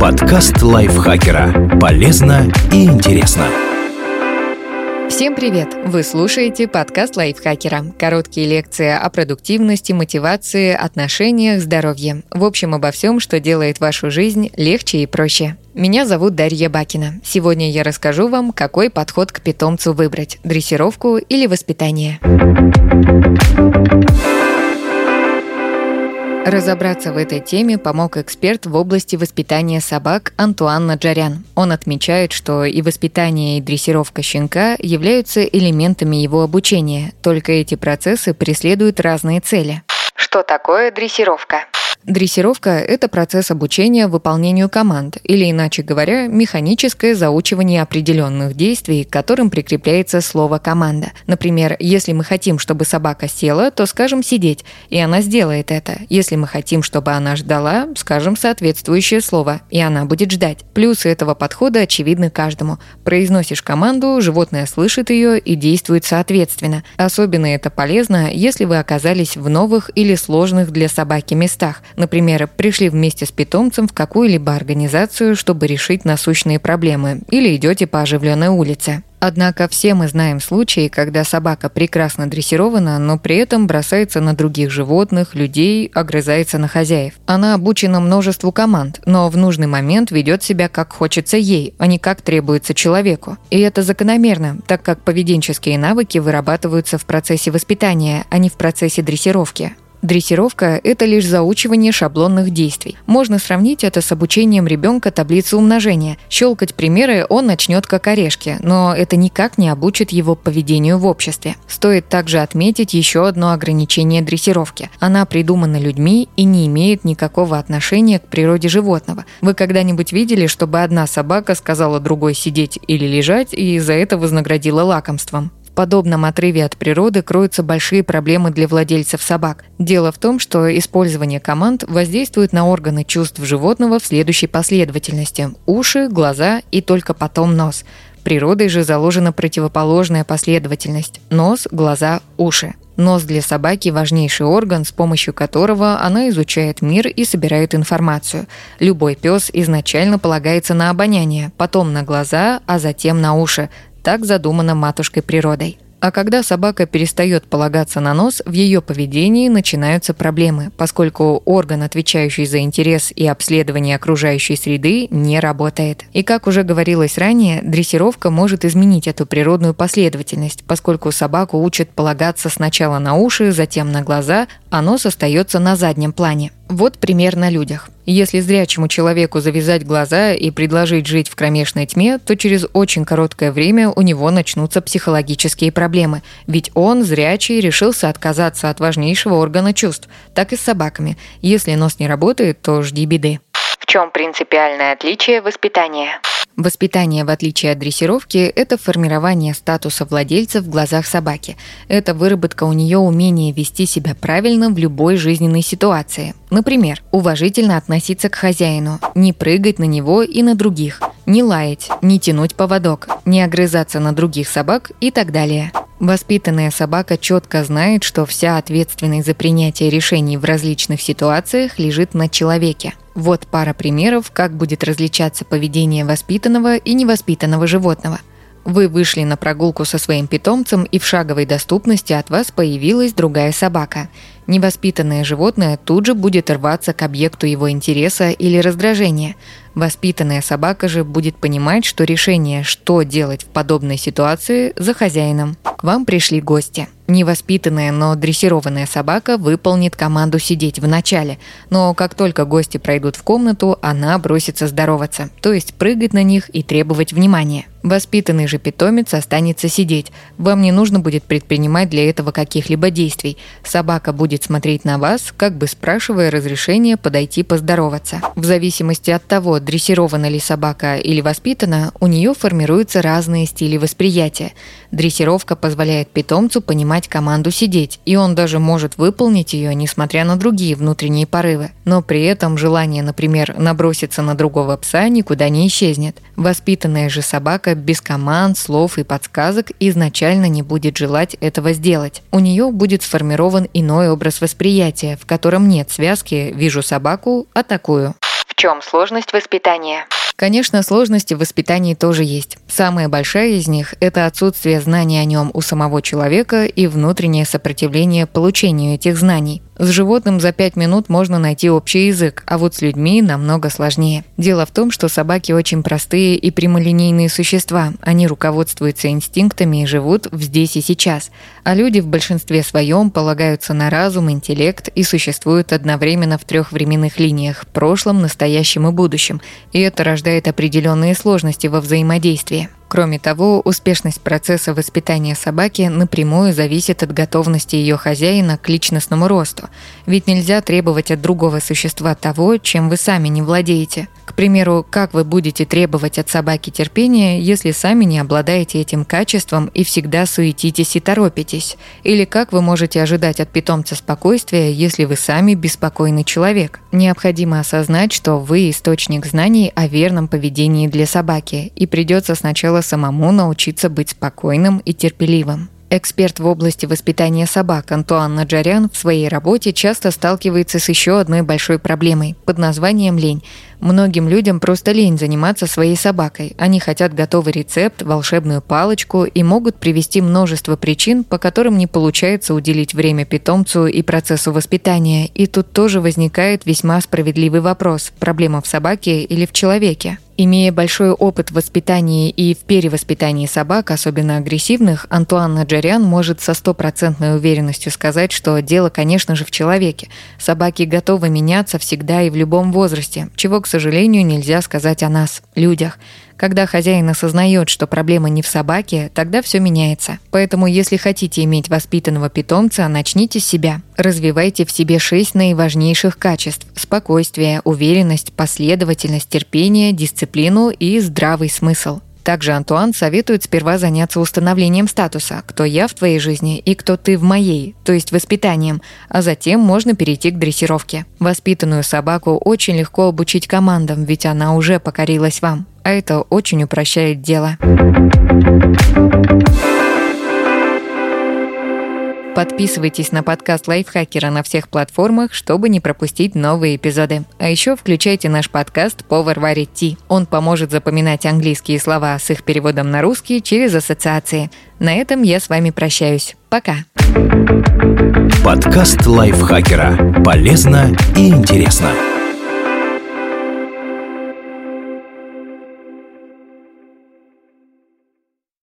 Подкаст лайфхакера. Полезно и интересно. Всем привет! Вы слушаете подкаст лайфхакера. Короткие лекции о продуктивности, мотивации, отношениях, здоровье. В общем, обо всем, что делает вашу жизнь легче и проще. Меня зовут Дарья Бакина. Сегодня я расскажу вам, какой подход к питомцу выбрать – дрессировку или воспитание. Разобраться в этой теме помог эксперт в области воспитания собак Антуан Наджарян. Он отмечает, что и воспитание, и дрессировка щенка являются элементами его обучения, только эти процессы преследуют разные цели. Что такое дрессировка? Дрессировка – это процесс обучения выполнению команд, или, иначе говоря, механическое заучивание определенных действий, к которым прикрепляется слово «команда». Например, если мы хотим, чтобы собака села, то скажем «сидеть», и она сделает это. Если мы хотим, чтобы она ждала, скажем соответствующее слово, и она будет ждать. Плюсы этого подхода очевидны каждому. Произносишь команду, животное слышит ее и действует соответственно. Особенно это полезно, если вы оказались в новых или сложных для собаки местах, Например, пришли вместе с питомцем в какую-либо организацию, чтобы решить насущные проблемы, или идете по оживленной улице. Однако все мы знаем случаи, когда собака прекрасно дрессирована, но при этом бросается на других животных, людей, огрызается на хозяев. Она обучена множеству команд, но в нужный момент ведет себя как хочется ей, а не как требуется человеку. И это закономерно, так как поведенческие навыки вырабатываются в процессе воспитания, а не в процессе дрессировки. Дрессировка – это лишь заучивание шаблонных действий. Можно сравнить это с обучением ребенка таблицы умножения. Щелкать примеры он начнет как орешки, но это никак не обучит его поведению в обществе. Стоит также отметить еще одно ограничение дрессировки. Она придумана людьми и не имеет никакого отношения к природе животного. Вы когда-нибудь видели, чтобы одна собака сказала другой сидеть или лежать и за это вознаградила лакомством? Подобном отрыве от природы кроются большие проблемы для владельцев собак. Дело в том, что использование команд воздействует на органы чувств животного в следующей последовательности – уши, глаза и только потом нос. Природой же заложена противоположная последовательность – нос, глаза, уши. Нос для собаки – важнейший орган, с помощью которого она изучает мир и собирает информацию. Любой пес изначально полагается на обоняние, потом на глаза, а затем на уши. Так задумано матушкой природой. А когда собака перестает полагаться на нос, в ее поведении начинаются проблемы, поскольку орган, отвечающий за интерес и обследование окружающей среды, не работает. И как уже говорилось ранее, дрессировка может изменить эту природную последовательность, поскольку собаку учат полагаться сначала на уши, затем на глаза, а нос остается на заднем плане. Вот пример на людях. Если зрячему человеку завязать глаза и предложить жить в кромешной тьме, то через очень короткое время у него начнутся психологические проблемы, ведь он, зрячий, решился отказаться от важнейшего органа чувств. Так и с собаками. Если нос не работает, то жди беды. Чем принципиальное отличие воспитания? Воспитание, в отличие от дрессировки, это формирование статуса владельца в глазах собаки. Это выработка у нее умения вести себя правильно в любой жизненной ситуации. Например, уважительно относиться к хозяину, не прыгать на него и на других, не лаять, не тянуть поводок, не огрызаться на других собак и так далее. Воспитанная собака четко знает, что вся ответственность за принятие решений в различных ситуациях лежит на человеке – вот пара примеров, как будет различаться поведение воспитанного и невоспитанного животного. Вы вышли на прогулку со своим питомцем, и в шаговой доступности от вас появилась другая собака. Невоспитанное животное тут же будет рваться к объекту его интереса или раздражения. Воспитанная собака же будет понимать, что решение, что делать в подобной ситуации, за хозяином. К вам пришли гости – Невоспитанная, но дрессированная собака выполнит команду сидеть в начале, но как только гости пройдут в комнату, она бросится здороваться, то есть прыгать на них и требовать внимания. Воспитанный же питомец останется сидеть. Вам не нужно будет предпринимать для этого каких-либо действий. Собака будет смотреть на вас, как бы спрашивая разрешения подойти поздороваться. В зависимости от того, дрессирована ли собака или воспитана, у нее формируются разные стили восприятия. Дрессировка позволяет питомцу понимать команду сидеть, и он даже может выполнить ее, несмотря на другие внутренние порывы. Но при этом желание, например, наброситься на другого пса никуда не исчезнет. Воспитанная же собака без команд, слов и подсказок изначально не будет желать этого сделать. У нее будет сформирован иной образ восприятия, в котором нет связки «вижу собаку, атакую» чем сложность воспитания? Конечно, сложности в воспитании тоже есть. Самая большая из них – это отсутствие знаний о нем у самого человека и внутреннее сопротивление получению этих знаний. С животным за пять минут можно найти общий язык, а вот с людьми намного сложнее. Дело в том, что собаки очень простые и прямолинейные существа. Они руководствуются инстинктами и живут в здесь и сейчас. А люди в большинстве своем полагаются на разум, интеллект и существуют одновременно в трех временных линиях – прошлом, настоящем и будущем. И это рождает определенные сложности во взаимодействии. Кроме того, успешность процесса воспитания собаки напрямую зависит от готовности ее хозяина к личностному росту, ведь нельзя требовать от другого существа того, чем вы сами не владеете. К примеру, как вы будете требовать от собаки терпения, если сами не обладаете этим качеством и всегда суетитесь и торопитесь? Или как вы можете ожидать от питомца спокойствия, если вы сами беспокойный человек? Необходимо осознать, что вы источник знаний о верном поведении для собаки, и придется сначала самому научиться быть спокойным и терпеливым. Эксперт в области воспитания собак Антуан Наджарян в своей работе часто сталкивается с еще одной большой проблемой под названием лень. Многим людям просто лень заниматься своей собакой. Они хотят готовый рецепт, волшебную палочку и могут привести множество причин, по которым не получается уделить время питомцу и процессу воспитания. И тут тоже возникает весьма справедливый вопрос – проблема в собаке или в человеке? Имея большой опыт в воспитании и в перевоспитании собак, особенно агрессивных, Антуан Наджарян может со стопроцентной уверенностью сказать, что дело, конечно же, в человеке. Собаки готовы меняться всегда и в любом возрасте, чего, к сожалению, нельзя сказать о нас, людях. Когда хозяин осознает, что проблема не в собаке, тогда все меняется. Поэтому, если хотите иметь воспитанного питомца, начните с себя. Развивайте в себе шесть наиважнейших качеств – спокойствие, уверенность, последовательность, терпение, дисциплину и здравый смысл. Также Антуан советует сперва заняться установлением статуса, кто я в твоей жизни и кто ты в моей, то есть воспитанием, а затем можно перейти к дрессировке. Воспитанную собаку очень легко обучить командам, ведь она уже покорилась вам, а это очень упрощает дело. Подписывайтесь на подкаст Лайфхакера на всех платформах, чтобы не пропустить новые эпизоды. А еще включайте наш подкаст «Повар варит ти». Он поможет запоминать английские слова с их переводом на русский через ассоциации. На этом я с вами прощаюсь. Пока. Подкаст Лайфхакера. Полезно и интересно.